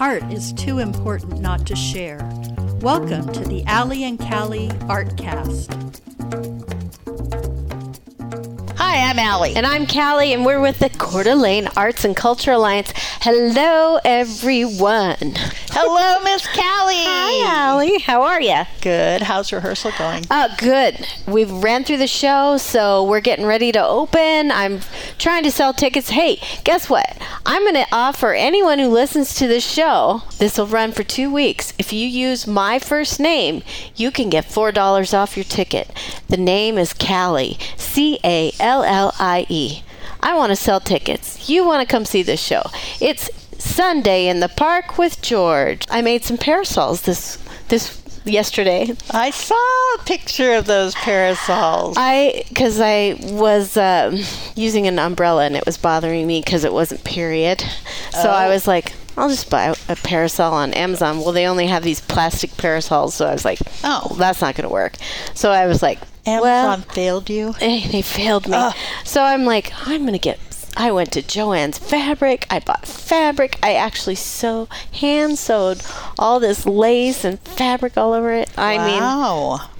Art is too important not to share. Welcome to the Allie and Callie Artcast. Hi, I'm Allie. And I'm Callie, and we're with the Coeur d'Alene Arts and Culture Alliance. Hello, everyone. Hello, Miss Callie. Hi, Allie. How are you? Good. How's rehearsal going? Uh, good. We've ran through the show, so we're getting ready to open. I'm trying to sell tickets. Hey, guess what? I'm going to offer anyone who listens to this show, this will run for two weeks. If you use my first name, you can get $4 off your ticket. The name is Callie, C A L L I E. I want to sell tickets. You want to come see this show. It's Sunday in the park with George. I made some parasols this this yesterday. I saw a picture of those parasols. I because I was um, using an umbrella and it was bothering me because it wasn't period. So I Oh. was like, I'll just buy a parasol on Amazon. Well, they only have these plastic parasols, so I was like, Oh. well, that's not going to work. So I was like, Amazon well, failed you. eh, they failed me. Ugh. So I'm like, I'm gonna get. I went to Joanne's Fabric. I bought fabric. I actually sew, hand sewed all this lace and fabric all over it. I mean.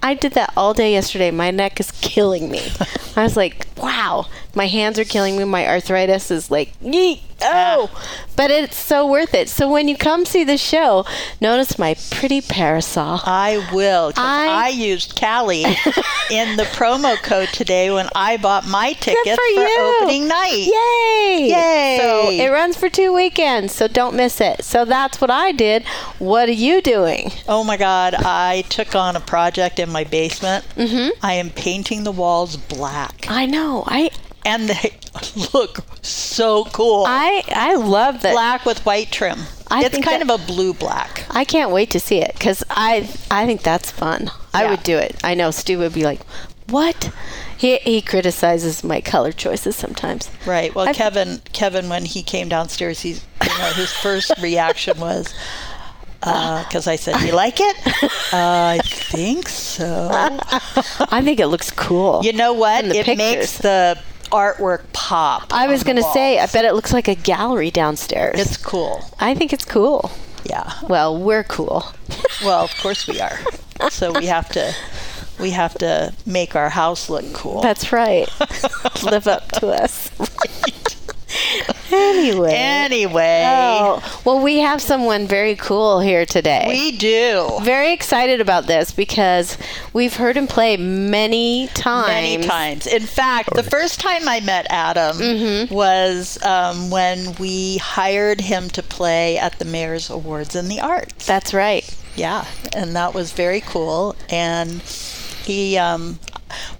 I did that all day yesterday. My neck is killing me. I was like, wow, my hands are killing me. My arthritis is like, yeet, oh. But it's so worth it. So when you come see the show, notice my pretty parasol. I will. I- I, used Callie in the promo code today when I bought my tickets for, you. opening night. Yay! Yay. So it runs for two weekends, so don't miss it. So that's what I did. What are you doing? Oh my God! I took on a project in my basement. Mm-hmm. I am painting the walls black, I know. I and they look so cool. I I love that. black with white trim. I it's kind that- of a blue black. I can't wait to see it because I I think that's fun. I Yeah. would do it. I know Stu would be like, "What?" He he criticizes my color choices sometimes. Right. Well, I've- Kevin, Kevin, when he came downstairs, he's you know his first reaction was because I said, "You like it?" uh, I think so. I think it looks cool. You know what? It makes the artwork pop. I was gonna say, I bet it looks like a gallery downstairs. it's cool. I think it's cool. Yeah. Well, we're cool. Well, of course we are. So we have to. We have to make our house look cool. That's right. Live up to us. anyway. anyway, Oh, well, we have someone very cool here today. we do. very excited about this because we've heard him play many times. Many times. In fact, the first time I met Adam Mm-hmm. was um, when we hired him to play at the Mayor's Awards in the Arts. That's right. yeah, and that was very cool. And he, um,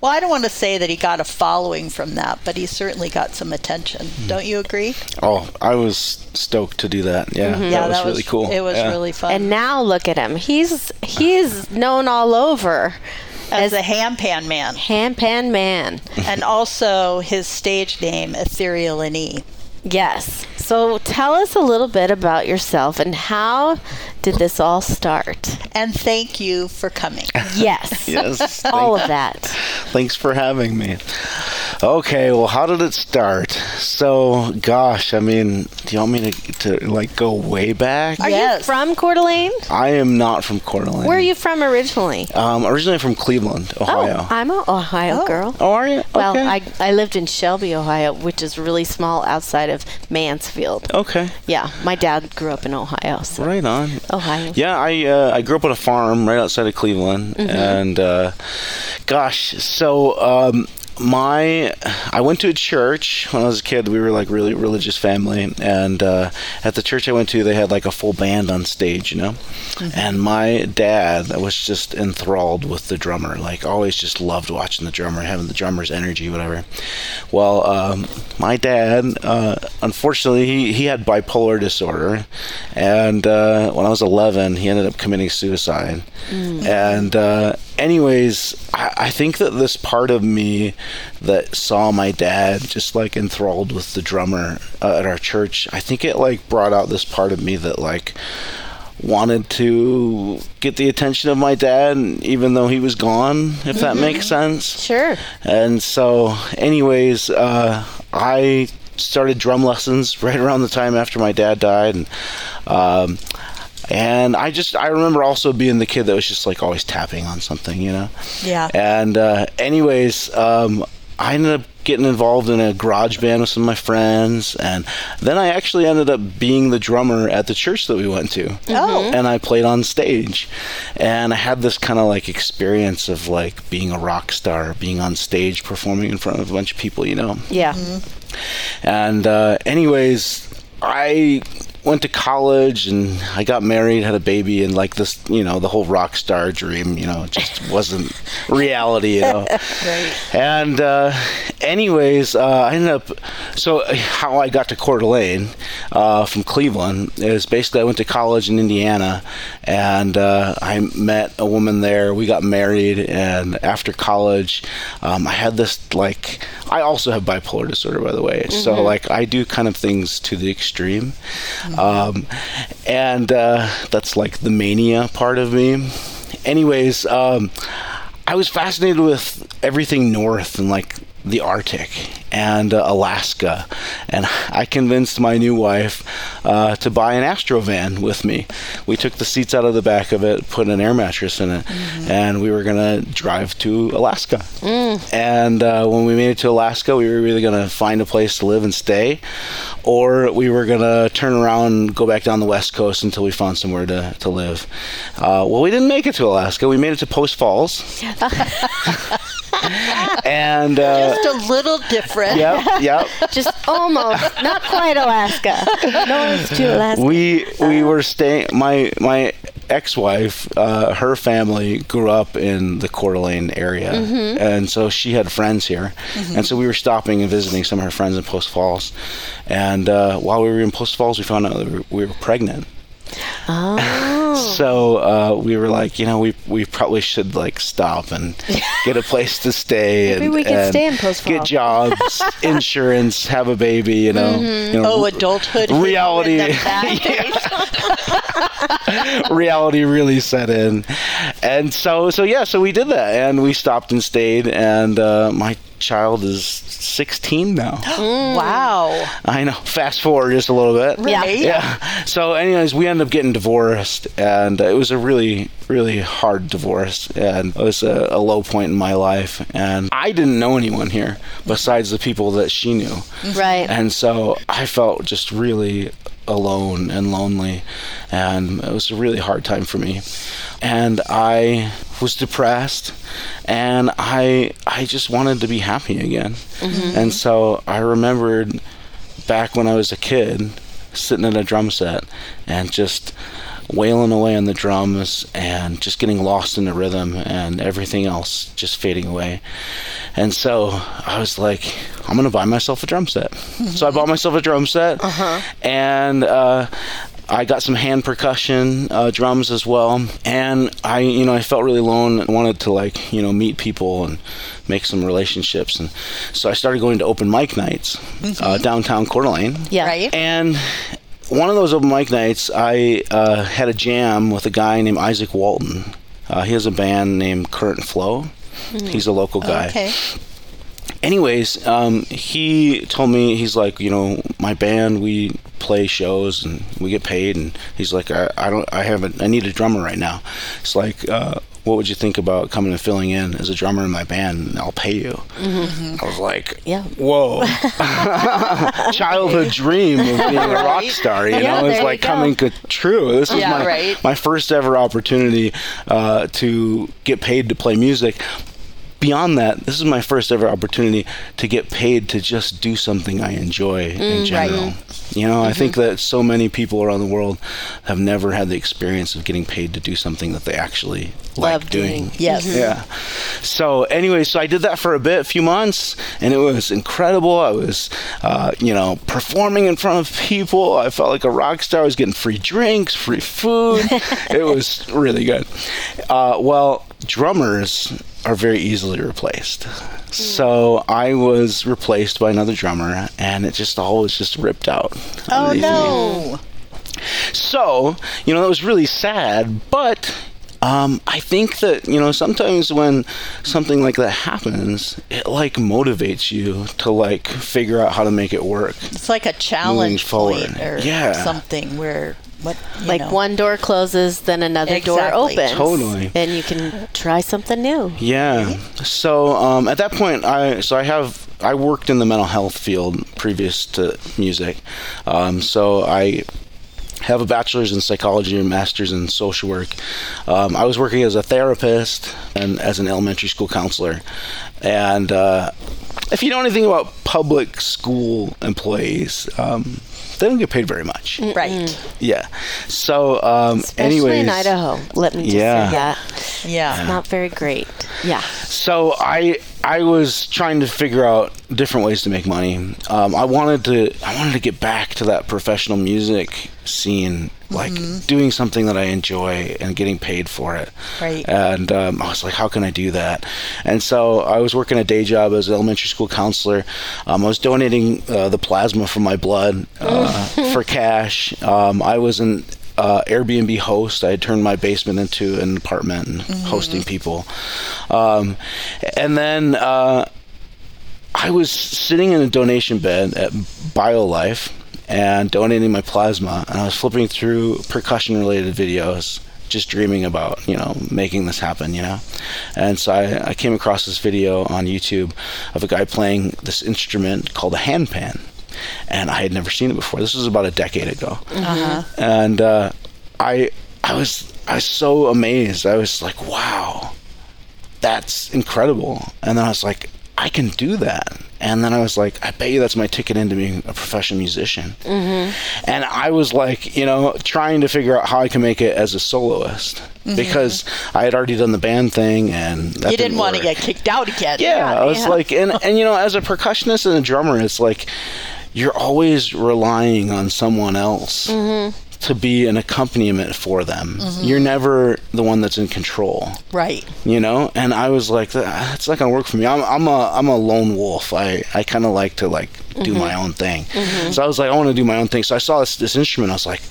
well, I don't want to say that he got a following from that, but he certainly got some attention. Hmm. Don't you agree? Oh, I was stoked to do that. Yeah, Mm-hmm. yeah, that was really cool. It was Yeah. really fun. And now look at him. He's he's known all over as as a ham pan man, Hand Pan Man. and also his stage name, Ethereal in E. Yes. So tell us a little bit about yourself and how did this all start? And thank you for coming. Yes. Yes, all of that. Thanks for having me. Okay, well, how did it start? So, gosh, I mean, do you want me to, to like go way back? Are Yes. you from Coeur d'Alene? I am not from Coeur d'Alene. Where are you from originally? Um, originally from Cleveland, Ohio. Oh, I'm an Ohio Oh. girl. Oh, are you? Okay. Well. I, I lived in Shelby, Ohio, which is really small outside of Mansfield. Okay, Yeah, my dad grew up in Ohio, so right on. Ohio. Yeah, I uh, I grew up on a farm right outside of Cleveland, Mm-hmm. and uh, gosh, so um, my I went to a church when I was a kid. We were like really religious family, and uh, at the church I went to, they had like a full band on stage, you know. Mm-hmm. And my dad was just enthralled with the drummer, like always just loved watching the drummer, having the drummer's energy, whatever. Well, um, my dad, uh, unfortunately, he, he had bipolar disorder, and uh, when I was 11, he ended up committing suicide. And uh, anyways, I, I think that this part of me that saw my dad just like enthralled with the drummer uh, at our church, I think it like brought out this part of me that like wanted to get the attention of my dad even though he was gone if that makes sense Sure. and so anyways uh, i started drum lessons right around the time after my dad died, and um, and I just I remember also being the kid that was just like always tapping on something, you know. Yeah. And uh, anyways, um, I ended up getting involved in a garage band with some of my friends, and then I actually ended up being the drummer at the church that we went to. Oh. And I played on stage, and I had this kind of like experience of like being a rock star, being on stage performing in front of a bunch of people, you know. Yeah. And uh, anyways, I went to college and I got married, had a baby, and like this, you know, the whole rock star dream, you know, just wasn't reality, you know. Right. And uh, anyways, uh, I ended up. So how I got to Coeur d'Alene uh, from Cleveland is basically I went to college in Indiana, and uh, I met a woman there. We got married, and after college, um, I had this like. I also have bipolar disorder, by the way. So like I do kind of things to the extreme, um, and uh, that's like the mania part of me. Anyways. Um, I was fascinated with everything north and like the Arctic and uh, Alaska, and I convinced my new wife uh, to buy an Astrovan with me. We took the seats out of the back of it, put an air mattress in it, and we were gonna drive to Alaska. And uh, when we made it to Alaska, we were either gonna find a place to live and stay, or we were gonna turn around and go back down the west coast until we found somewhere to, to live. Uh, well, we didn't make it to Alaska. We made it to Post Falls. and uh, Just a little different. yep, yep. Just almost, not quite Alaska. North to Alaska. We we were staying. My my ex-wife, uh, her family grew up in the Coeur d'Alene area, and so she had friends here, and so we were stopping and visiting some of her friends in Post Falls, and uh, while we were in Post Falls, we found out that we were, we were pregnant. Oh. So uh, we were like, you know, we we probably should like stop and get a place to stay Maybe and, we could and stay in Post get jobs, insurance, have a baby, you know. you know, Oh, adulthood. hit you in reality. reality really set in, and so so yeah, so we did that, and we stopped and stayed, and uh, my child is 16 now. Wow. I know. Fast forward just a little bit. Yeah. Yeah. So, anyways, we ended up getting divorced, and it was a really, really hard divorce, and it was a, a low point in my life. And I didn't know anyone here besides the people that she knew, Right. and so I felt just really alone and lonely, and it was a really hard time for me. And I was depressed, and I I just wanted to be happy again. Mm-hmm. And so I remembered back when I was a kid, sitting at a drum set and just wailing away on the drums and just getting lost in the rhythm and everything else just fading away. And so I was like, I'm gonna buy myself a drum set. So I bought myself a drum set, and uh, I got some hand percussion uh, drums as well. And I, you know, I felt really alone. I wanted to like, you know, meet people and make some relationships. And so I started going to open mic nights uh, downtown Coeur d'Alene. Yeah. Right? And one of those open mic nights, I uh, had a jam with a guy named Isaac Walton. Uh, he has a band named Current Flow. He's a local guy. Okay. Anyways, um, he told me he's like, you know, my band we play shows and we get paid, and he's like, I, I don't, I have a, I need a drummer right now. It's like, uh, what would you think about coming and filling in as a drummer in my band? And I'll pay you. I was like, Yeah. whoa, childhood dream of being a rock star. You Yeah, know, it's like coming co- true. This is Yeah, my right. my first ever opportunity uh, to get paid to play music. Beyond that, this is my first ever opportunity to get paid to just do something I enjoy in general. You know, I think that so many people around the world have never had the experience of getting paid to do something that they actually Love like doing. doing. Yes. Yeah. So anyway, so I did that for a bit, a few months, and it was incredible. I was, uh, you know, performing in front of people. I felt like a rock star. I was getting free drinks, free food. it was really good. Uh, well, drummers are very easily replaced. So I was replaced by another drummer, and it just all was just ripped out. Oh me. no. So, you know, that was really sad, but Um, I think that you know sometimes when something like that happens, it like motivates you to like figure out how to make it work. It's like a challenge forward. or Yeah. something where what you like know. one door closes, then another door opens. Totally. And you can try something new. Yeah. So um, at that point, I so I have I worked in the mental health field previous to music. Um, so I have a bachelor's in psychology and master's in social work. Um, I was working as a therapist and as an elementary school counselor. And uh, if you know anything about public school employees, um, they don't get paid very much. right. Yeah. So, um, Especially anyways, in Idaho. Let me just Yeah. say that. Yeah. Not very great. Yeah. So I I was trying to figure out different ways to make money. Um, I wanted to I wanted to get back to that professional music scene, like doing something that I enjoy and getting paid for it. Right. And um, I was like, how can I do that? And so I was working a day job as an elementary school counselor. Um, I was donating uh, the plasma from my blood uh, for cash. Um, I was an uh, Airbnb host. I had turned my basement into an apartment and hosting people. Um, and then uh, I was sitting in a donation bed at BioLife and donating my plasma, and I was flipping through percussion related videos. Just dreaming about, you know, making this happen, you know? And so I, I came across this video on YouTube of a guy playing this instrument called a handpan. And I had never seen it before. This was about a decade ago and uh, I I was I was so amazed. I was like, wow, that's incredible. And then I was like, I can do that. And then I was like, I bet you that's my ticket into being a professional musician. Mm-hmm. And I was like, you know, trying to figure out how I can make it as a soloist because I had already done the band thing, and that You didn't want to get kicked out again. Yeah, I was yeah. like, and and you know, as a percussionist and a drummer, it's like you're always relying on someone else to be an accompaniment for them. Mm-hmm. You're never the one that's in control, Right. you know. And I was like, ah, that's not gonna work for me. I'm I'm a I'm a lone wolf. I I kind of like to like do mm-hmm. my own thing. Mm-hmm. So I was like, I want to do my own thing. So I saw this this instrument. I was like,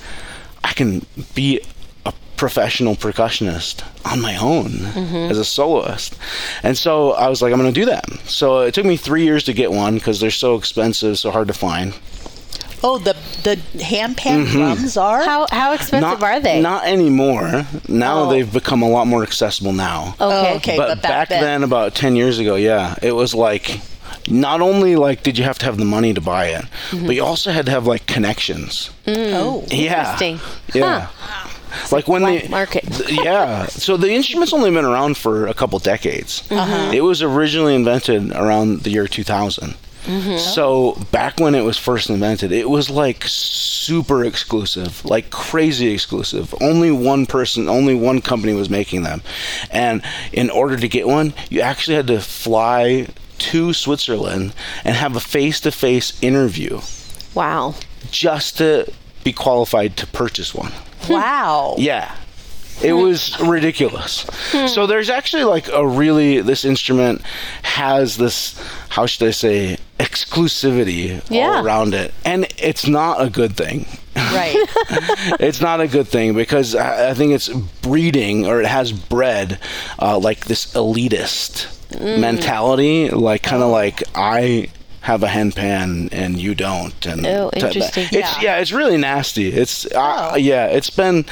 I can be a professional percussionist on my own as a soloist. And so I was like, I'm to do that. So it took me three years to get one because they're so expensive, so hard to find. Oh, the the handpan mm-hmm. drums are. How how expensive not, are they? Not anymore. Now Oh. they've become a lot more accessible now. Oh, okay. Oh, okay. but, but back, back then, then- about 10 years ago, yeah, it was like not only like did you have to have the money to buy it, mm-hmm. but you also had to have like connections. Mm. oh. Yeah. Interesting. Yeah. Like when the market. th- yeah. So the instrument's only been around for a couple decades. Uh-huh. It was originally invented around the year 2000. Mm-hmm. So back when it was first invented, it was like super exclusive, like crazy exclusive. Only one person, only one company was making them. And in order to get one, you actually had to fly to Switzerland and have a face-to-face interview Wow. just to be qualified to purchase one. Wow. Yeah. It was ridiculous. So there's actually like a really this instrument has this how should I say exclusivity Yeah. all around it. And it's not a good thing. Right. it's not a good thing because I I think it's breeding or it has bred uh, like this elitist mentality, like kind of like I have a handpan and you don't, and Oh, t- interesting. It's Yeah. yeah, it's really nasty. It's uh, Oh. yeah, it's been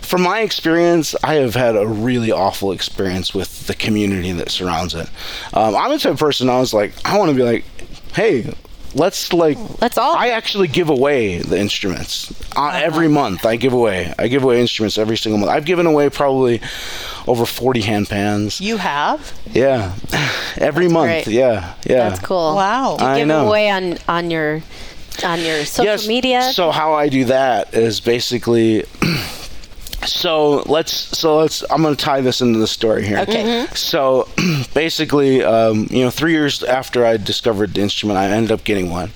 from my experience. I have had a really awful experience with the community that surrounds it. Um, I'm the type of person I was like, I want to be like, hey. Let's like. Let's all- I actually give away the instruments uh, every month. I give away. I give away instruments every single month. I've given away probably over 40 hand pans You have? Yeah, every month. great. Yeah, yeah. That's cool. Wow. You I give know. away on on your on your social yes. media. So how I do that is basically. So let's so let's I'm gonna tie this into the story here. Okay. Mm-hmm. So basically, um, you know, three years after I discovered the instrument, I ended up getting one.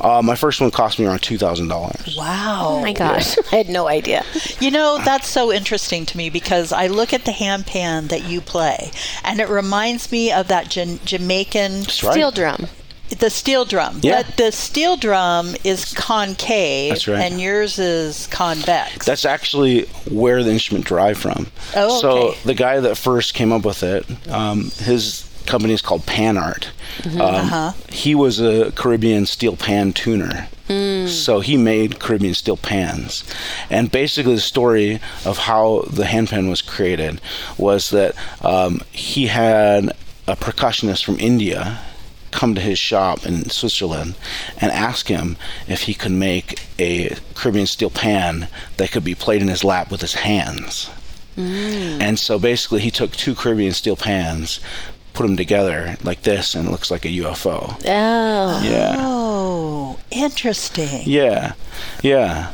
Uh, my first one cost me around two thousand dollars. Wow. oh my gosh, I had no idea. You know, that's so interesting to me because I look at the handpan that you play and it reminds me of that Jan- Jamaican right. Steel drum. The steel drum. Yeah. But the steel drum is concave. That's right. And yours is convex. That's actually where the instrument derived from. Oh, So okay. the guy that first came up with it, um, his company is called PANArt. Mm-hmm. Um, Uh-huh. He was a Caribbean steel pan tuner. Mm. So he made Caribbean steel pans. And basically, the story of how the handpan was created was that um, he had a percussionist from India come to his shop in Switzerland and ask him if he could make a Caribbean steel pan that could be played in his lap with his hands. Mm. And so basically, he took two Caribbean steel pans, put them together like this, and it looks like a UFO. Oh. Yeah. oh, interesting. Yeah, yeah.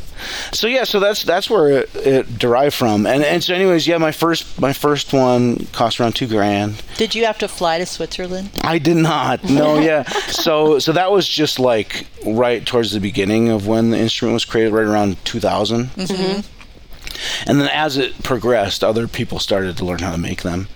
So yeah, so that's that's where it, it derived from, and and so anyways, yeah, my first my first one cost around two grand. Did you have to fly to Switzerland? I did not. No, yeah. So so that was just like right towards the beginning of when the instrument was created, right around 2000. Mm-hmm. And then as it progressed, other people started to learn how to make them.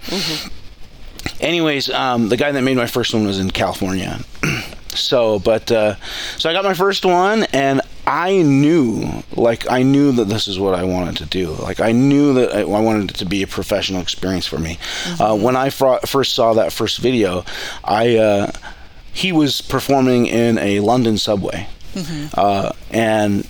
Anyways, um, the guy that made my first one was in California. so, but uh, so I got my first one, and I knew, like, I knew that this is what I wanted to do. Like, I knew that I, I wanted it to be a professional experience for me. Uh, when I fro- first saw that first video, I uh, he was performing in a London subway, uh, and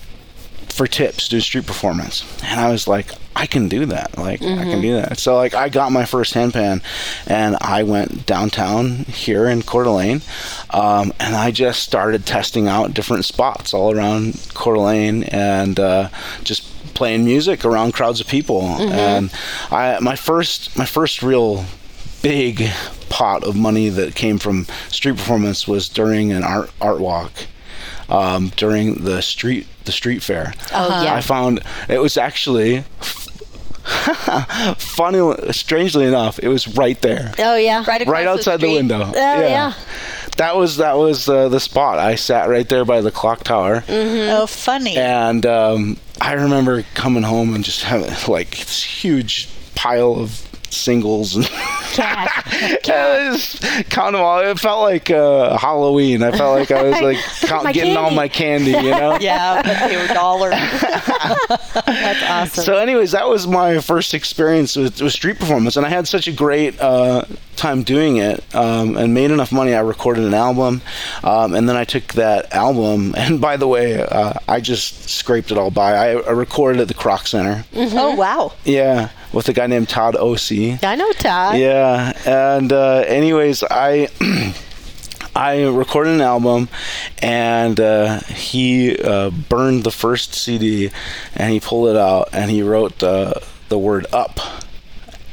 for tips doing street performance. And i was like i can do that. Like i can do that. So like i got my first handpan and i went downtown here in Coeur d'Alene um, and i just started testing out different spots all around Coeur d'Alene and uh, just playing music around crowds of people. And i my first my first real big pot of money that came from street performance was during an art art walk um, during the street the street fair. Oh, yeah. I found it was actually funny. Strangely enough, it was right there, Oh, yeah. Right, right outside the, street? window. Oh, yeah. That was that was uh, the spot. I sat right there by the clock tower, Oh, funny. and um, I remember coming home and just having like this huge pile of singles and I was counting them all. It felt like uh, Halloween. I felt like I was like count, My getting all my candy, you know. Yeah, but they were dollars. That's awesome. So, anyways, that was my first experience with, with street performance, and I had such a great uh, time doing it, um, and made enough money. I recorded an album, um, and then I took that album, and by the way, uh, I just scraped it all by. I, I recorded at the Kroc Center, Oh, wow. yeah, with a guy named Todd O.C. Yeah, I know Todd. Yeah, and uh, anyways, I I recorded an album, and uh, he uh, burned the first CD, and he pulled it out, and he wrote uh, the word "up"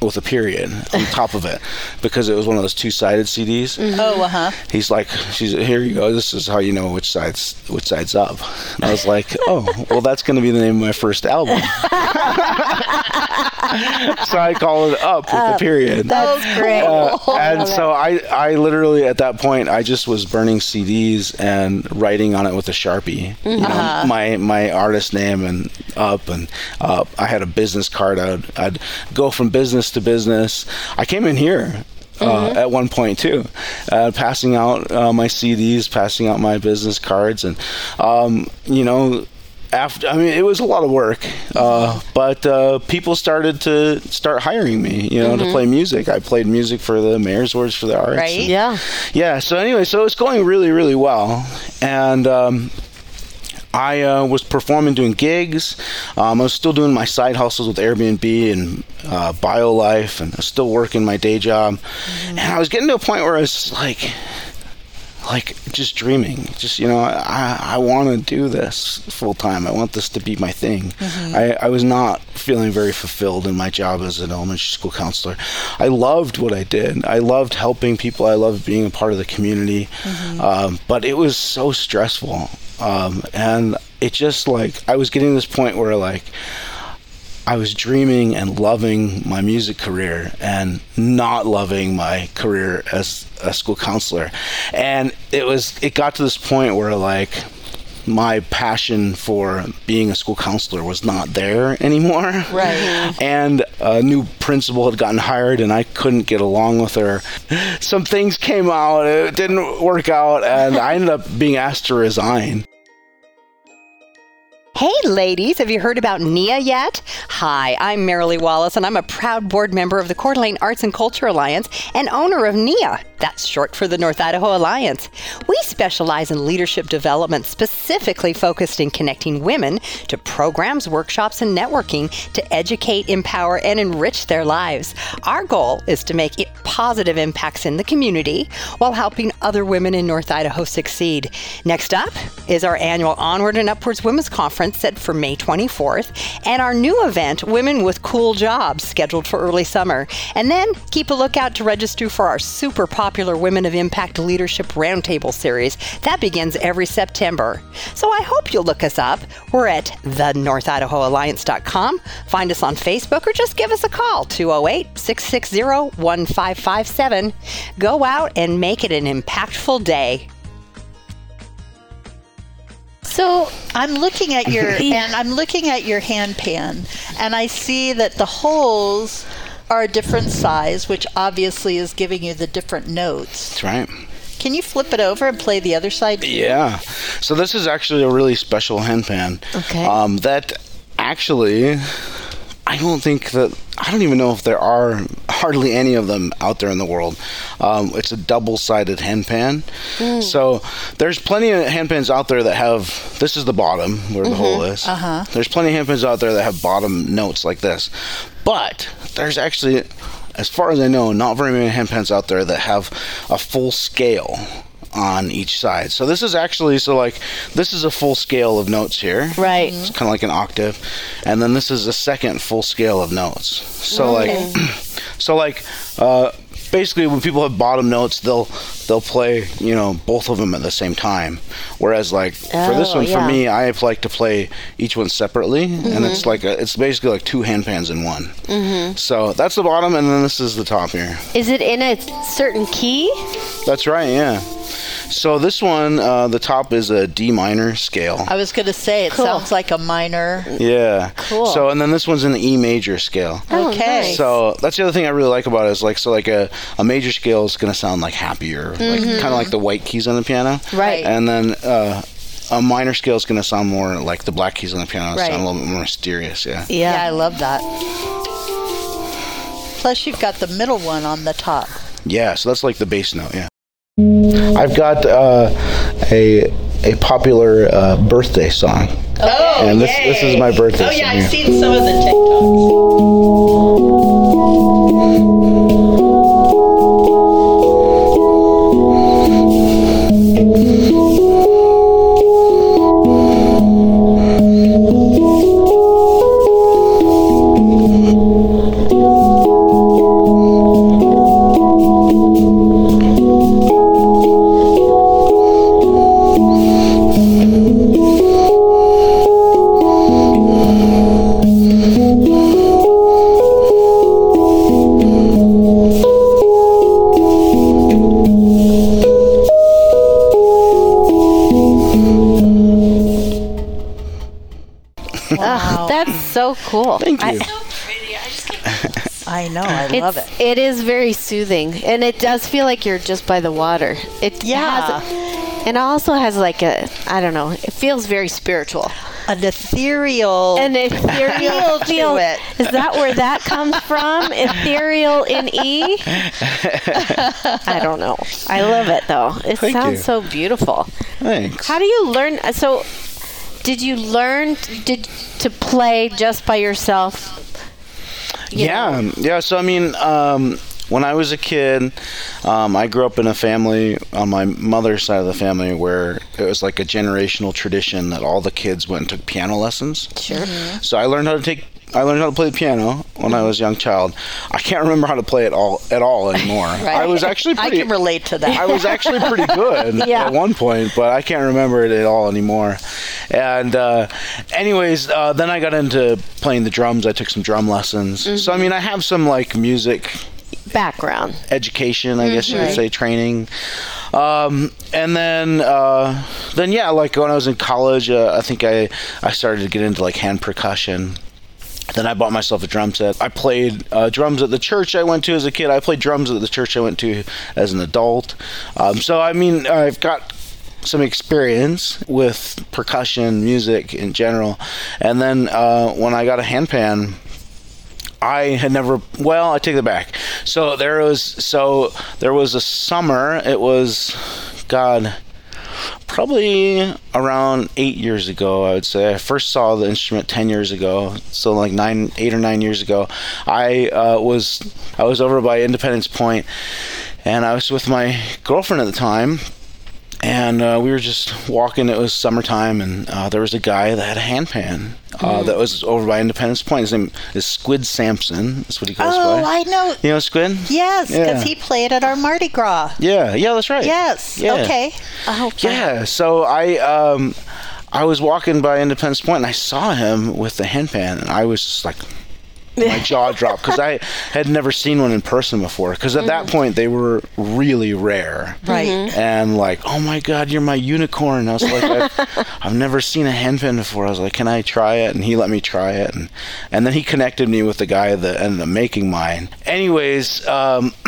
with a period on top of it because it was one of those two-sided CDs. Oh, uh huh. He's like, "She's here you go. This is how you know which side's which side's up." And I was like, "Oh, well, that's going to be the name of my first album." so I call it "Up" with a period. That's great. Uh, and so I, I literally at that point I just was burning CDs and writing on it with a sharpie, you know, my my artist name and up, and uh, I had a business card. I'd, I'd go from business to business. I came in here. Uh, At one point too, uh, passing out uh, my CDs, passing out my business cards, and um, you know, after I mean it was a lot of work, uh, but uh, people started to start hiring me, you know, to play music. I played music for the Mayor's Awards for the Arts. Right. and- Yeah. yeah. So anyway, so it's going really, really well, and um, I uh, was performing, doing gigs. Um, I was still doing my side hustles with Airbnb and uh, BioLife, and I was still working my day job. And I was getting to a point where I was like, like just dreaming. Just you know, I I want to do this full time. I want this to be my thing. I I was not feeling very fulfilled in my job as an elementary school counselor. I loved what I did. I loved helping people. I loved being a part of the community. Um, but it was so stressful. Um, and it just like I was getting to this point where like I was dreaming and loving my music career and not loving my career as a school counselor. And it was it got to this point where like my passion for being a school counselor was not there anymore. Right. And a new principal had gotten hired, and I couldn't get along with her. Some things came out, it didn't work out, and I ended up being asked to resign. Hey, ladies, have you heard about NIA yet? Hi, I'm Marilee Wallace, and I'm a proud board member of the Coeur d'Alene Arts and Culture Alliance and owner of NIA. That's short for the North Idaho Alliance. We specialize in leadership development, specifically focused in connecting women to programs, workshops, and networking to educate, empower, and enrich their lives. Our goal is to make positive impacts in the community while helping other women in North Idaho succeed. Next up is our annual Onward and Upwards Women's Conference set for May 24th, and our new event, Women with Cool Jobs, scheduled for early summer. And then keep a lookout to register for our super popular Women of Impact Leadership Roundtable series. That begins every September. So I hope you'll look us up. We're at thenorthidahoalliance.com. Find us on Facebook or just give us a call 208 660 1557. Go out and make it an impactful day. So I'm looking at your and I'm looking at your hand pan and I see that the holes are a different size, which obviously is giving you the different notes. That's right. Can you flip it over and play the other side? Yeah. So this is actually a really special handpan. Okay. Um, that actually, I don't think that I don't even know if there are hardly any of them out there in the world. Um, it's a double-sided handpan. So there's plenty of handpans out there that have. This is the bottom where the hole is. Uh-huh. There's plenty of handpans out there that have bottom notes like this, but there's actually. As far as I know, not very many handpans out there that have a full scale on each side. So this is actually so like this is a full scale of notes here. Right. It's kind of like an octave, and then this is a second full scale of notes. So like, so like, uh, basically when people have bottom notes, they'll they'll play you know both of them at the same time. Whereas like for this one, yeah. for me, I like to play each one separately, and it's like a, it's basically like two handpans in one. Mm-hmm. So that's the bottom, and then this is the top here. is it in a certain key? That's right, yeah. So this one, uh, the top is a D minor scale. I was going to say it Cool. sounds like a minor. Yeah. Cool. So and then this one's an E major scale. Oh, Okay. nice. So that's the other thing I really like about it is like so like a, a major scale is gonna sound like happier, like kind of like the white keys on the piano. Right. And then uh, a minor scale is gonna sound more like the black keys on the piano. Right. Sound a little bit more mysterious. Yeah. Yeah, I love that. Plus, you've got the middle one on the top. Yeah. So that's like the bass note. Yeah. I've got uh, a a popular uh, birthday song. Oh, And this- this is my birthday Oh, yeah, song, I've seen some of the TikToks. So cool. Thank you. I know, I love it. It's, very soothing, and it does feel like you're just by the water. It Yeah. has, and it also has like a, I don't know, it feels very spiritual. An ethereal. An ethereal to feel. it. Is that where that comes from? Ethereal in E? I don't know. I love it though. It Thank sounds you. so beautiful. Thanks. How do you learn? uh, So, did you learn did to play just by yourself? you yeah, know? yeah. So I mean, um, when I was a kid, um, I grew up in a family on my mother's side of the family where it was like a generational tradition that all the kids went and took piano lessons. Sure. So I learned how to take. I learned how to play the piano when I was a young child. I can't remember how to play it all at all anymore. I was actually I pretty. can relate to that. I was actually pretty good Yeah. at one point, but I can't remember it at all anymore. And uh, anyways, uh, then I got into playing the drums. I took some drum lessons. So I mean, I have some like music Background. education, I guess you could say, training. Um, and then, uh, then yeah, like when I was in college, uh, I think I I started to get into like hand percussion. Then I bought myself a drum set. I played uh, drums at the church I went to as a kid. I played drums at the church I went to as an adult. Um, so I mean, I've got some experience with percussion music in general. And then uh, when I got a handpan, I had never. Well, I take it back. So there was. So there was a summer. It was, God, probably around eight years ago. I would say I first saw the instrument ten years ago. So like nine, eight or nine years ago. I uh, was I was over by Independence Point, and I was with my girlfriend at the time and uh, we were just walking. It was summertime, and uh, there was a guy that had a handpan uh, Mm. that was over by Independence Point. His name is Squid Sampson. That's what he goes Oh, by. I know. you know Squid? Yes, because Yeah. he played at our Mardi Gras. Yeah, yeah, that's right. Yes. Yeah. Okay. Oh, Yeah. So I um, I was walking by Independence Point, and I saw him with the handpan, and I was just like. My jaw dropped because I had never seen one in person before. Because at that point they were really rare, Right. and like, oh my god, you're my unicorn. I was like, I've, I've never seen a handpan before. I was like, can I try it? And he let me try it, and and then he connected me with the guy that ended up making mine. Anyways, um,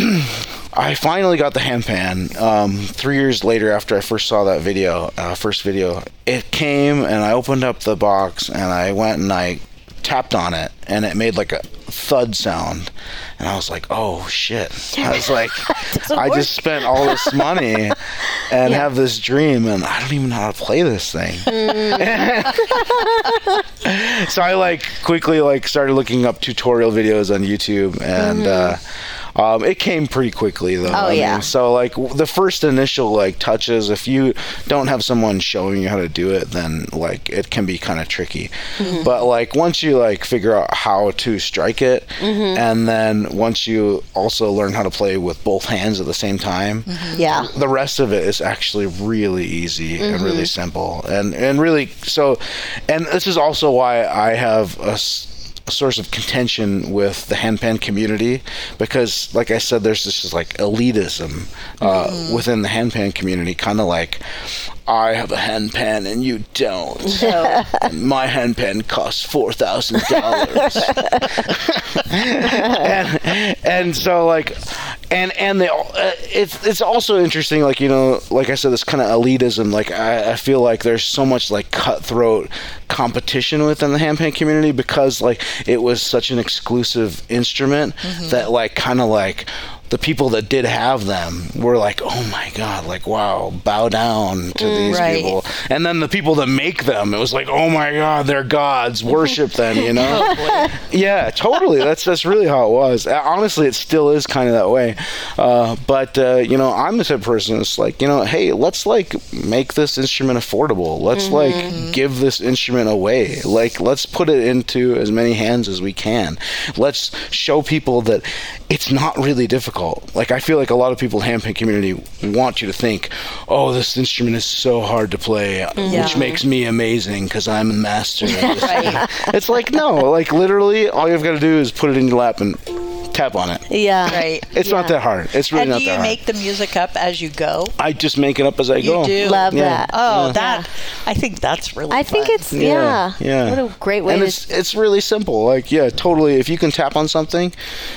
I finally got the handpan um, three years later after I first saw that video, uh, first video. It came and I opened up the box and I went and I tapped on it and it made like a thud sound. And I was like, oh shit. I was like, I just spent all this money and have this dream and I don't even know how to play this thing. so I like quickly like started looking up tutorial videos on YouTube and uh um, it came pretty quickly though. Oh, I yeah. mean, so like the first initial like touches, if you don't have someone showing you how to do it, then like it can be kind of tricky. Mm-hmm. But like once you like figure out how to strike it, mm-hmm. and then once you also learn how to play with both hands at the same time, mm-hmm. Yeah. the rest of it is actually really easy and really simple and and really so and this is also why I have a source of contention with the handpan community because like I said there's this just like elitism uh, within the handpan community kind of like I have a handpan and you don't. And my handpan costs four thousand dollars. And and so like and and they uh, it's it's also interesting like you know like i said this kind of elitism like I, I feel like there's so much like cutthroat competition within the handpan community because like it was such an exclusive instrument that like kind of like the people that did have them were like, "Oh my god!" Like, wow, bow down to these right. people. And then the people that make them, it was like, "Oh my god, they're gods. Worship them." You know? yeah, totally. That's that's really how it was. Honestly, it still is kind of that way. Uh, but uh, you know, I'm the type of person that's like, you know, hey, let's like make this instrument affordable. Let's like give this instrument away. Like, let's put it into as many hands as we can. Let's show people that it's not really difficult. Like, I feel like a lot of people in the handpan community want you to think, oh, this instrument is so hard to play, mm-hmm. which makes me amazing because I'm a master. of this Right. it's like no, like literally, all you've got to do is put it in your lap and tap on it. Yeah. Right. It's not that hard. It's really And not do you make the music up as you go? I just make it up as I You go. You do. Love Yeah. that. Oh, that I think that's really. I think it's yeah. yeah. What a great way and to it's it's really simple. Like yeah, totally. If you can tap on something,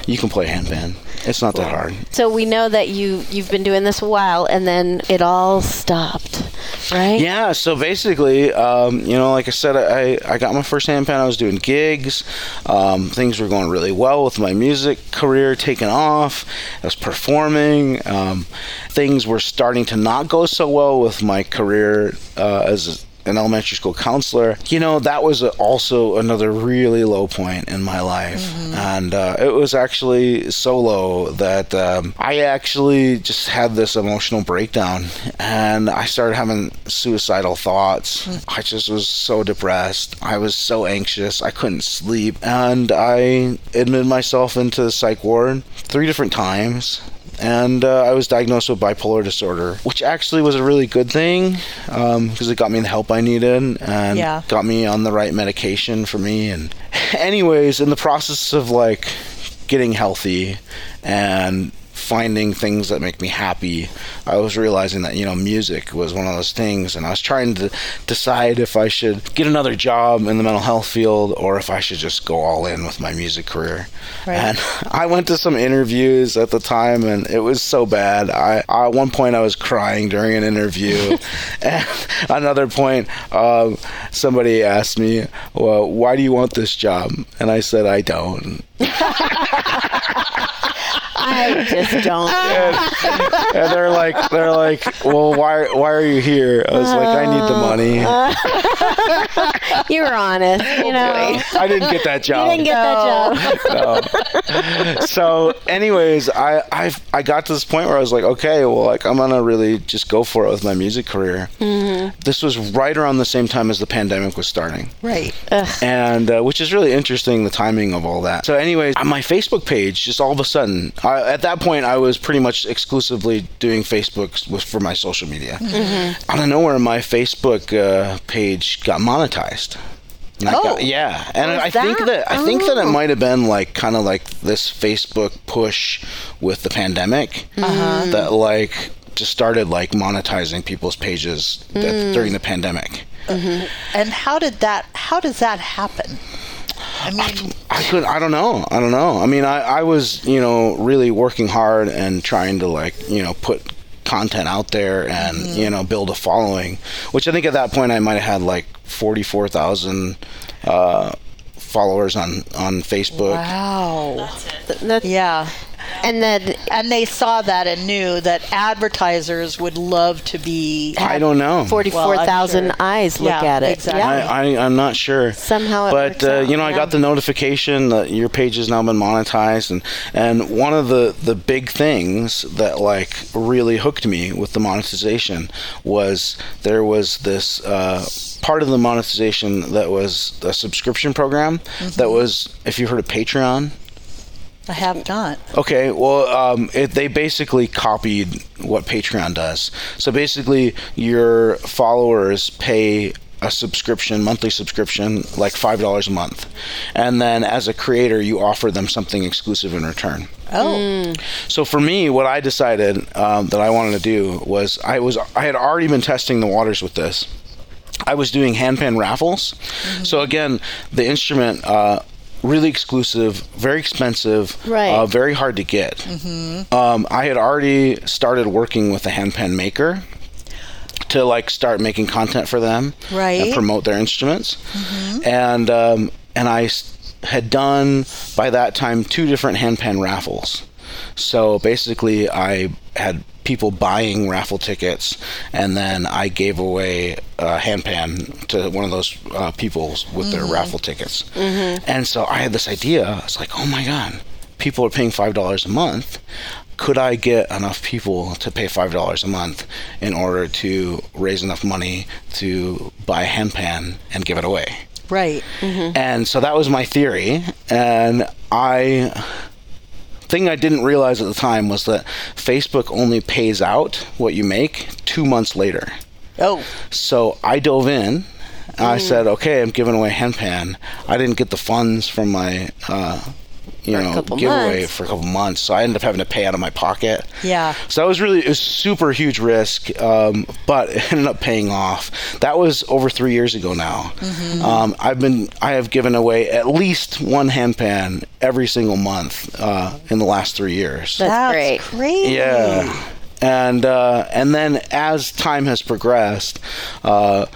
you can play handpan. It's not that hard. So we know that you you've been doing this a while, and then it all stopped, right? Yeah, so basically, um, you know, like I said, I, I got my first handpan. I was doing gigs. Um, things were going really well with my music career taking off. I was performing. Um, things were starting to not go so well with my career uh, as an elementary school counselor. You know, that was a, also another really low point in my life. And uh, it was actually so low that um, I actually just had this emotional breakdown and I started having suicidal thoughts. I just was so depressed. I was so anxious. I couldn't sleep. And I admitted myself into the psych ward three different times and uh, I was diagnosed with bipolar disorder, which actually was a really good thing because it got me the help I needed and Yeah. got me on the right medication for me. And, anyways, in the process of like getting healthy and finding things that make me happy. I was realizing that you know music was one of those things, and I was trying to decide if I should get another job in the mental health field or if I should just go all in with my music career. Right. And I went to some interviews at the time, and it was so bad. I, I at one point I was crying during an interview, and another point um, somebody asked me, "Well, why do you want this job?" And I said, "I don't." I just don't. and they're like, they're like, well, why, why are you here? I was like, I need the money. you were honest, you know. I didn't get that job. You didn't get that job. so, anyways, I, I, I got to this point where I was like, okay, well, like I'm gonna really just go for it with my music career. This was right around the same time as the pandemic was starting Right. and uh, which is really interesting the timing of all that so anyways on my facebook page just all of a sudden I, at that point i was pretty much exclusively doing facebook with, for my social media mm-hmm. out of nowhere my facebook uh, page got monetized And Oh. got- yeah, and I was think that? that I think that it Oh. might have been like kind of like this Facebook push with the pandemic uh-huh. that like just started like monetizing people's pages that, mm. during the pandemic. Mm-hmm. And how did that? How does that happen? I mean, I could. I don't know. I don't know. I mean, I, I was, you know, really working hard and trying to like, you know, put content out there and you know build a following. Which I think at that point I might have had like forty four thousand uh, followers on on Facebook. wow. That's, Yeah. And then And they saw that and knew that advertisers would love to be. I don't know. 44,000 Well, sure. eyes look Yeah, at it. exactly. Yeah. I, I I'm not sure. Somehow it but works uh, out, you know, I got the notification that your page has now been monetized, and and one of the the big things that like really hooked me with the monetization was there was this. Uh, Part of the monetization that was a subscription program Mm-hmm. that was, if you heard of Patreon, I have not. Okay, well, um, it, they basically copied what Patreon does. So basically, your followers pay a subscription, monthly subscription, like five dollars a month, and then as a creator, you offer them something exclusive in return. Oh, So for me, what I decided um, that I wanted to do was I was I had already been testing the waters with this. I was doing handpan raffles. So again, the instrument. Uh, Really exclusive, very expensive, Right. uh, very hard to get. Um, I had already started working with a handpan maker to like start making content for them Right. and promote their instruments, and um, and I had done by that time two different handpan raffles. So basically, I had people buying raffle tickets, and then I gave away a handpan to one of those uh, people with their mm-hmm. raffle tickets. Mm-hmm. And so I had this idea. I was like, oh my god, people are paying five dollars a month. Could I get enough people to pay five dollars a month in order to raise enough money to buy a handpan and give it away? right. Mm-hmm. And so that was my theory. And I thing I didn't realize at the time was that Facebook only pays out what you make two months later. Oh, So I dove in. And I said, okay, I'm giving away handpan. I didn't get the funds from my, uh, you For a know, giveaway months. for a couple months. So I ended up having to pay out of my pocket. yeah. So that was really it was super huge risk, um, but it ended up paying off. That was over three years ago now. Um, I've been I have given away at least one handpan every single month uh, in the last three years. That's great. crazy. Yeah, and uh, and then as time has progressed. Uh,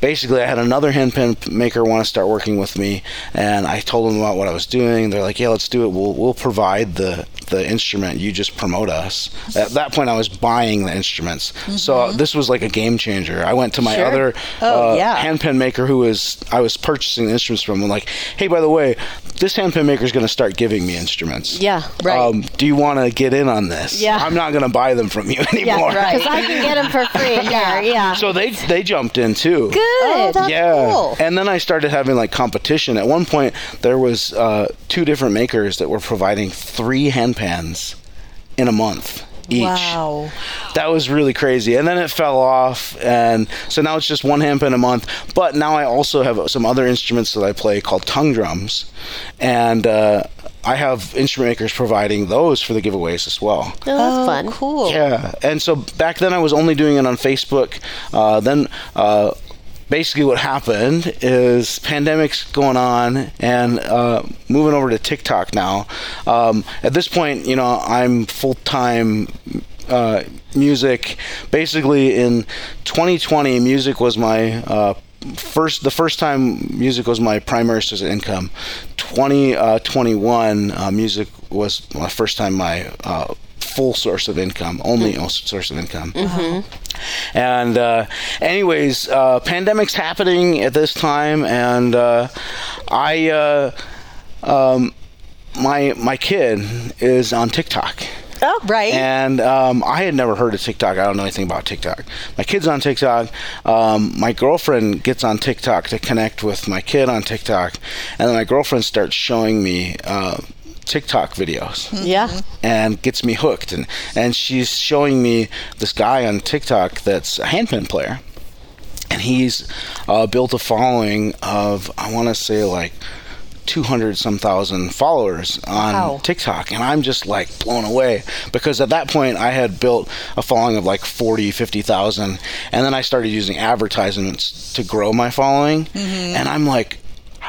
Basically, I had another handpan maker want to start working with me, and I told them about what I was doing. They're like, "Yeah, let's do it. We'll we'll provide the the instrument. You just promote us." At that point, I was buying the instruments, so uh, this was like a game changer. I went to my Sure. other Oh, uh, yeah. handpan maker who was I was purchasing the instruments from. I'm like, "Hey, by the way, this handpan maker is going to start giving me instruments. Yeah. Right. Um, do you want to get in on this? Yeah. I'm not going to buy them from you anymore. Yeah, anymore. because I can get them for free in here. Yeah. So they they jumped in too. Good. Oh, that's Yeah, cool. and then I started having like competition. At one point, there was uh, two different makers that were providing three handpans in a month each. Wow. That was really crazy. And then it fell off, and so now it's just one handpan a month. But now I also have some other instruments that I play called tongue drums, and uh, I have instrument makers providing those for the giveaways as well. Oh, that's fun. Cool. Yeah, and so back then I was only doing it on Facebook. Uh, then uh, basically what happened is pandemics going on and uh, moving over to TikTok now. Um, at this point, you know, I'm full time. Uh, music basically in 2020 music was my uh, first the first time music was my primary source of income 2021 uh, music was my first time my uh, full source of income only source of income and uh, anyways uh, pandemic's happening at this time and uh, i uh, um, my my kid is on tiktok Oh, right. and um, I had never heard of TikTok. I don't know anything about TikTok. My kid's on TikTok. Um, my girlfriend gets on TikTok to connect with my kid on TikTok, and then my girlfriend starts showing me. Uh, TikTok videos. Yeah. and gets me hooked. And and she's showing me this guy on TikTok that's a handpan player. And he's uh, built a following of I want to say like 200 some thousand followers on Wow. TikTok. And I'm just like blown away. Because at that point I had built a following of like 40 50,000 and then I started using advertisements to grow my following. And I'm like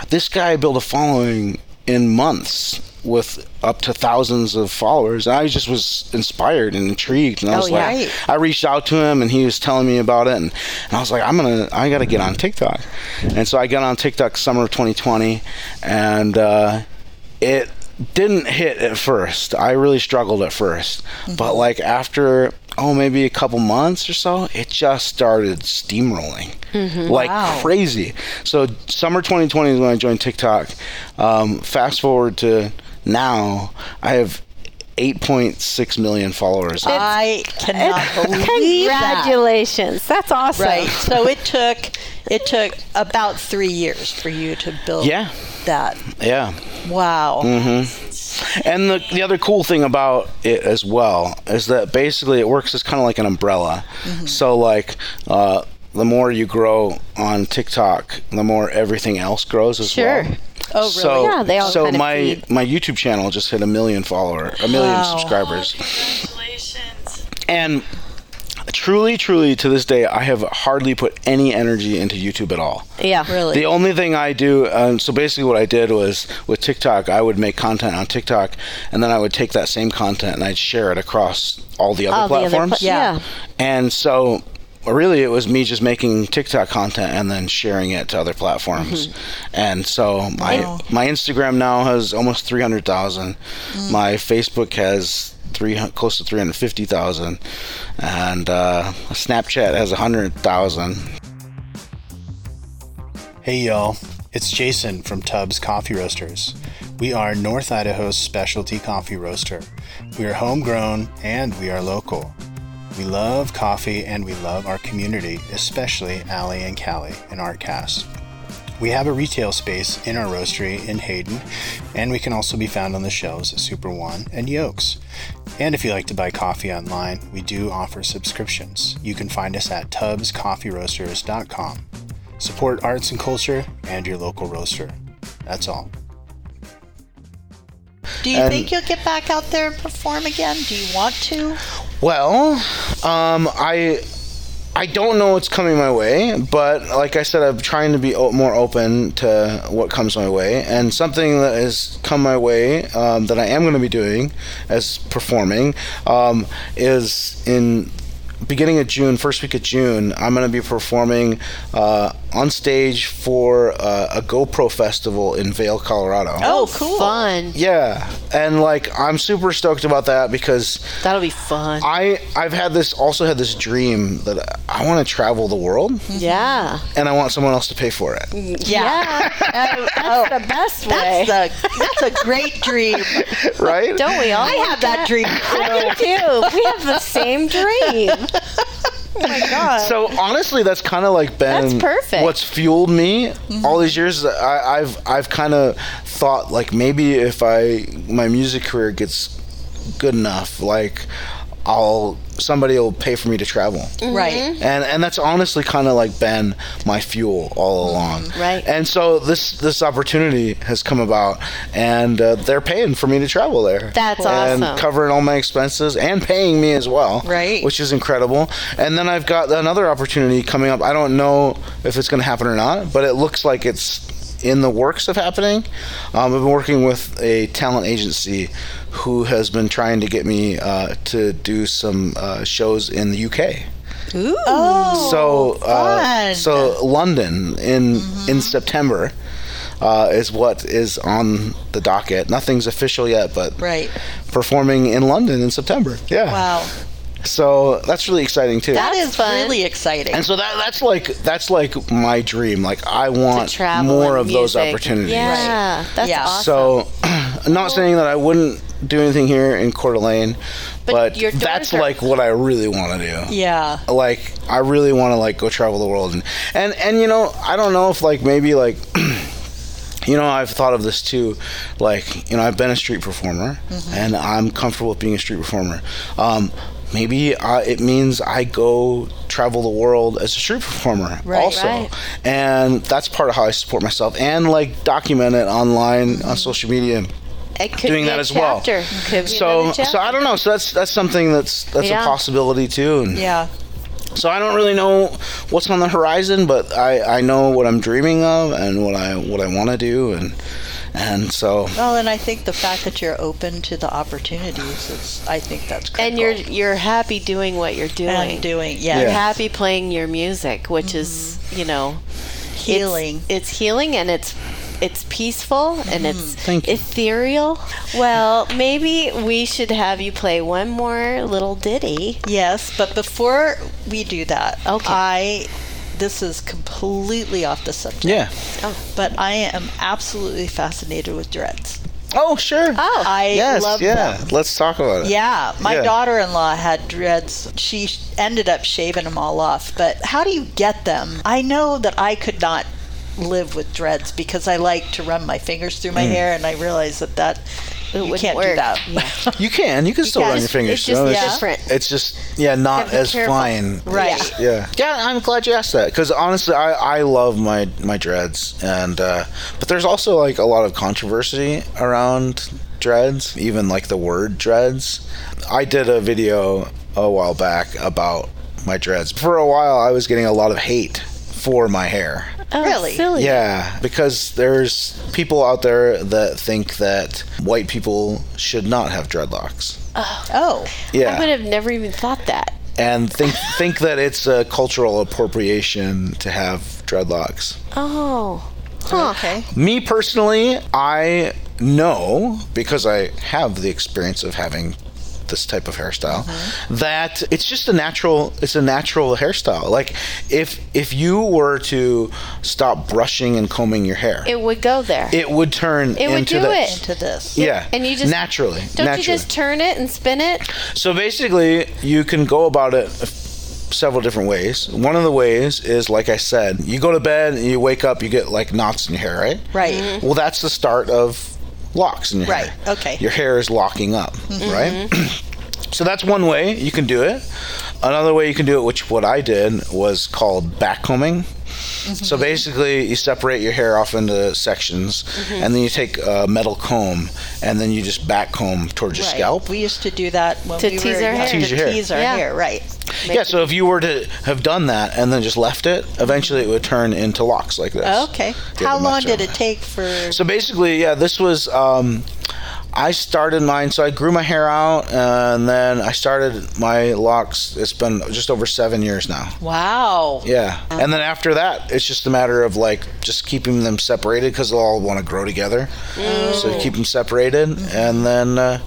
this guy built a following in months with up to thousands of followers I just was inspired and intrigued and I Oh, was yeah. like Right. I reached out to him and he was telling me about it and, and I was like I'm gonna I gotta get on TikTok. And so I got on TikTok summer of 2020 and uh, it didn't hit at first. I really struggled at 1st but like after oh maybe a couple months or so it just started steamrolling. Like Wow. crazy. So summer 2020 is when I joined TikTok. Um, fast forward to now I have 8.6 million followers I cannot believe that. Congratulations. That's awesome. Right. So it took it took about three years for you to build Yeah. that. yeah Wow. Mhm. And the, the other cool thing about it as well is that basically it works as kind of like an umbrella. Mm-hmm. So, like, uh, the more you grow on TikTok, the more everything else grows as well. Sure. well. Oh, really? So, Yeah, they all so kind of my feed. my YouTube channel just hit a million follower, a million Wow. subscribers, Congratulations. and truly, truly to this day, I have hardly put any energy into YouTube at all. Yeah. Really? The only thing I do, um, so basically what I did was with TikTok, I would make content on TikTok, and then I would take that same content and I'd share it across all the other All the other platforms. pla- yeah. And so really it was me just making TikTok content and then sharing it to other platforms. Mm-hmm. And so my Wow. my Instagram now has almost 300,000. Mm. My Facebook has three close to 350,000 and uh, Snapchat has 100,000. Hey y'all, it's Jason from Tubbs Coffee Roasters. We are North Idaho's specialty coffee roaster. We are homegrown and we are local. We love coffee and we love our community, especially Allie and Callie in Artcast. We have a retail space in our roastery in Hayden, and we can also be found on the shelves at Super One and Yokes. And if you like to buy coffee online, we do offer subscriptions. You can find us at tubbscoffeeroasters.com. Support arts and culture and your local roaster. That's all. Do you And- think you'll get back out there and perform again? Do you want to? Well, um, I I don't know what's coming my way, but like I said, I'm trying to be o- more open to what comes my way. And something that has come my way um, that I am going to be doing as performing um, is in beginning of June, first week of June, I'm going to be performing uh, on stage for uh, a GoPro festival in Vail, Colorado. Oh, cool. Fun. Yeah, and like I'm super stoked about that because That'll be fun. I I've had this also had this dream that I want to travel the world yeah. and I want someone else to pay for it. Yeah. that's the best way. That's a that's a great dream. Right? Don't we all? I have that dream. I do too. We have the same dream. Oh my god. So honestly, that's kind of like been That's perfect. what's fueled me mm-hmm. all these years. I, I've I've kind of thought like maybe if I my music career gets good enough, like I'll somebody will pay for me to travel. Right. Mm-hmm. And and that's honestly kind of like been my fuel all along. Right. And so this this opportunity has come about, and uh, they're paying for me to travel there. That's awesome. and awesome. covering all my expenses and paying me as well. Right. Which is incredible. And then I've got another opportunity coming up. I don't know if it's going to happen or not, but it looks like it's in the works of happening. Um, I've been working with a talent agency who has been trying to get me uh, to do some uh, shows in the UK. Ooh. Oh. So, uh, fun. so London in Mm-hmm. in September uh, is what is on the docket. Nothing's official yet, but Right. performing in London in September. Yeah. Wow. So that's really exciting too. That's fun. really exciting. and so that that's like that's like my dream. Like I want more and of those opportunities. Yeah, that's Yeah. awesome. So, I'm not saying that I wouldn't do anything here in Coeur d'Alene, But but, that's are- like what I really want to do. yeah. like I really want to like go travel the world and and and you know I don't know if like maybe like you know I've thought of this too like you know I've been a street performer and I'm comfortable with being a street performer um maybe uh, it means I go travel the world as a street performer Right. also Right. and that's part of how I support myself and like document it online on social media it could doing be that a as well. chapter. Be so so. I don't know so that's that's something that's that's Yeah. a possibility too and Yeah. So I don't really know what's on the horizon, but I, I know what I'm dreaming of and what I what I want to do, and and so Well, and I think the fact that you're open to the opportunities is, I think that's critical. and you're you're happy doing what you're doing. and doing, yeah, You're Yeah. happy playing your music, which is mm-hmm. you know it's- healing. It's, healing and it's it's peaceful and it's mm. Thank you. ethereal. Well, maybe we should have you play one more little ditty. Yes, but before we do that, Okay. I this is completely off the subject. yeah. Oh. But I am absolutely fascinated with dreads. Oh sure. Oh, I yes. love yeah. them. Let's talk about it. Yeah, my Yeah. daughter-in-law had dreads. She ended up shaving them all off. But how do you get them? I know that I could not live with dreads because I like to run my fingers through my hair, and I realize that that you wouldn't can't do work. that. You can. You can still can. run your fingers. it's just through it. different. It's just yeah, not as careful. fine. Right. Yeah. Yeah, I'm glad you asked that because honestly, I, I love my my dreads, and uh, but there's also like a lot of controversy around dreads, even like the word dreads. I did a video a while back about my dreads. For a while, I was getting a lot of hate for my hair. Oh, Really? Silly. Yeah, because there's people out there that think that white people should not have dreadlocks. Oh. oh, Yeah I would have never even thought that. and think think that it's a cultural appropriation to have dreadlocks. Oh. oh huh. okay. Me personally, I know because I have the experience of having this type of hairstyle mm-hmm. that it's just a natural it's a natural hairstyle like if if you were to stop brushing and combing your hair It would go there. it would turn It would into do this it. To this. yeah And you just- naturally Don't naturally you just turn it and spin it? So basically, you can go about it several different ways. One of the ways is, like I said, you go to bed and you wake up, you get like knots in your hair, right? Right. Mm-hmm. Well, that's the start of locks in your Right, hair. okay. Your hair is locking up, mm-hmm. right? so that's one way you can do it. Another way you can do it, which what I did, was called backcombing. So basically, you separate your hair off into sections, and then you take a metal comb, and then you just back comb towards your Right. scalp. We used to do that when To we tease were our hair. to Tease your hair. tease our Yeah. hair. Right. Yeah, so if you were to have done that and then just left it, eventually it would turn into locks like this. Okay. How long did it take for? So basically, yeah, this was. Um, I started mine, so I grew my hair out, and then I started my locks. It's been just over seven years now. Wow. Yeah, and then after that, it's just a matter of like just keeping them separated because they'll all want to grow together. So keep them separated, and then uh,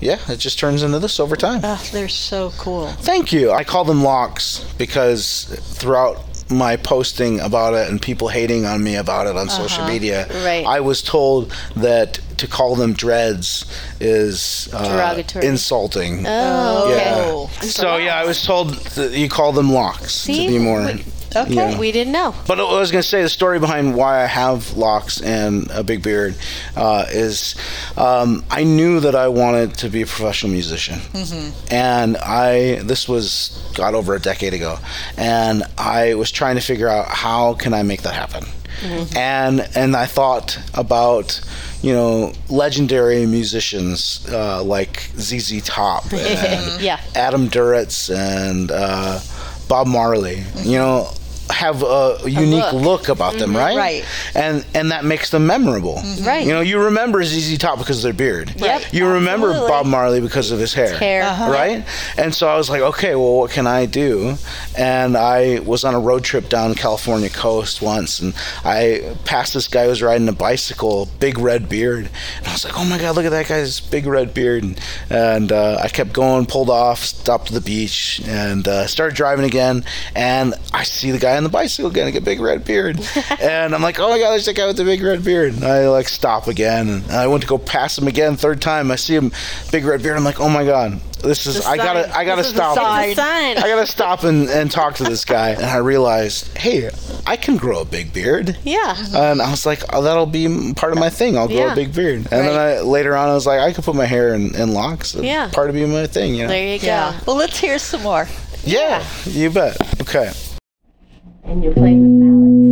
yeah, it just turns into this over time. Oh, they're so cool. Thank you. I call them locks because throughout my posting about it and people hating on me about it on social media, Right. I was told that to call them dreads is uh, Derogatory. insulting. Oh, okay. Yeah. So yeah, I was told that you call them locks See? to be more. We- Okay. Yeah. We didn't know. But I was going to say the story behind why I have locks and a big beard uh, is um, I knew that I wanted to be a professional musician, and I this was got over a decade ago, and I was trying to figure out how can I make that happen, and and I thought about you know legendary musicians uh, like ZZ Top and Yeah. Adam Duritz and uh, Bob Marley, you know, have a unique look. look. about them, right? Right. And and that makes them memorable. Right. You know, you remember ZZ Top because of their beard. Yep, You remember. Bob Marley because of his hair. Hair. Uh-huh. Right? And so I was like, okay, well, what can I do? And I was on a road trip down California coast once, and I passed this guy who was riding a bicycle, big red beard. And I was like, oh my God, look at that guy's big red beard. And, and uh, I kept going, pulled off, stopped to the beach, and uh, started driving again. And I see the guy on the bicycle again, a big red beard. and I'm like, oh my God, there's that guy with the big red beard. And I like stop again. And I went to go pass him again, third time. I see him, big red beard. I'm like, oh my God, this is, I gotta. I gotta This is a stop. sign. It's a sign. I gotta stop and, and talk to this guy. And I realized, hey, I can grow a big beard. Yeah. And I was like, oh, that'll be part of my thing. I'll grow Yeah. a big beard. And then I, later on, I was like, I could put my hair in, in locks. It'd Yeah. Part of being my thing, you know? There you go. Yeah. Well, let's hear some more. yeah, you bet. Okay. And you're playing with mallets.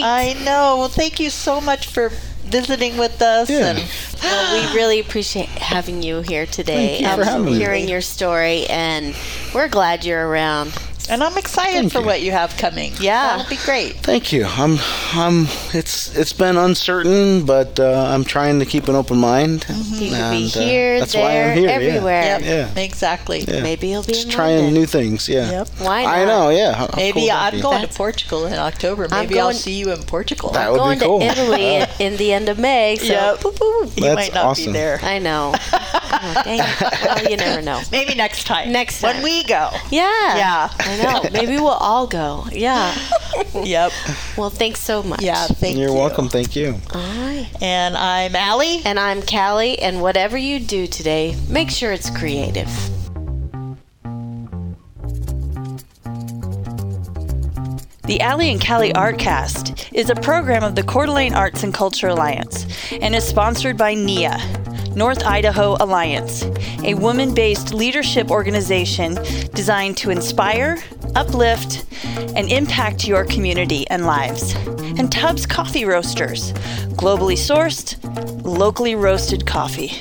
Great. I know. Well, thank you so much for visiting with us. Yeah. And well, we really appreciate having you here today. Thank you for um, having me. hearing your story, and we're glad you're around. And I'm excited Thank for you. what you have coming. Yeah. That'll be great. Thank you. I'm, I'm. It's, it's been uncertain, but uh, I'm trying to keep an open mind. You could be And, uh, here, that's there, why I'm here, yeah. everywhere. Yep. Yeah. Exactly. Yeah. Maybe you'll be Just in trying London. new things. Yeah. Yep. Why not? I know. Yeah. How- how Maybe cool I'm going That's- to Portugal in October. I'm Maybe I'll see you in Portugal. That would Going be cool. to Italy in, in the end of May. So Yep. boop, boop. You That's might not awesome. be there. I know. Oh, dang it. Well, you never know. Maybe next time. Next When we go. Yeah. Yeah. I know. Maybe we'll all go. Yeah. Yep. Well, thanks so much. Yeah. Thank You're you. welcome. Thank you. All right. And I'm Allie. And I'm Callie, and whatever you do today, make sure it's creative. The Allie and Callie Artcast is a program of the Coeur d'Alene Arts and Culture Alliance and is sponsored by NIA, North Idaho Alliance, a woman based leadership organization designed to inspire, uplift, and impact your community and lives. And Tubbs Coffee Roasters, globally sourced, locally roasted coffee.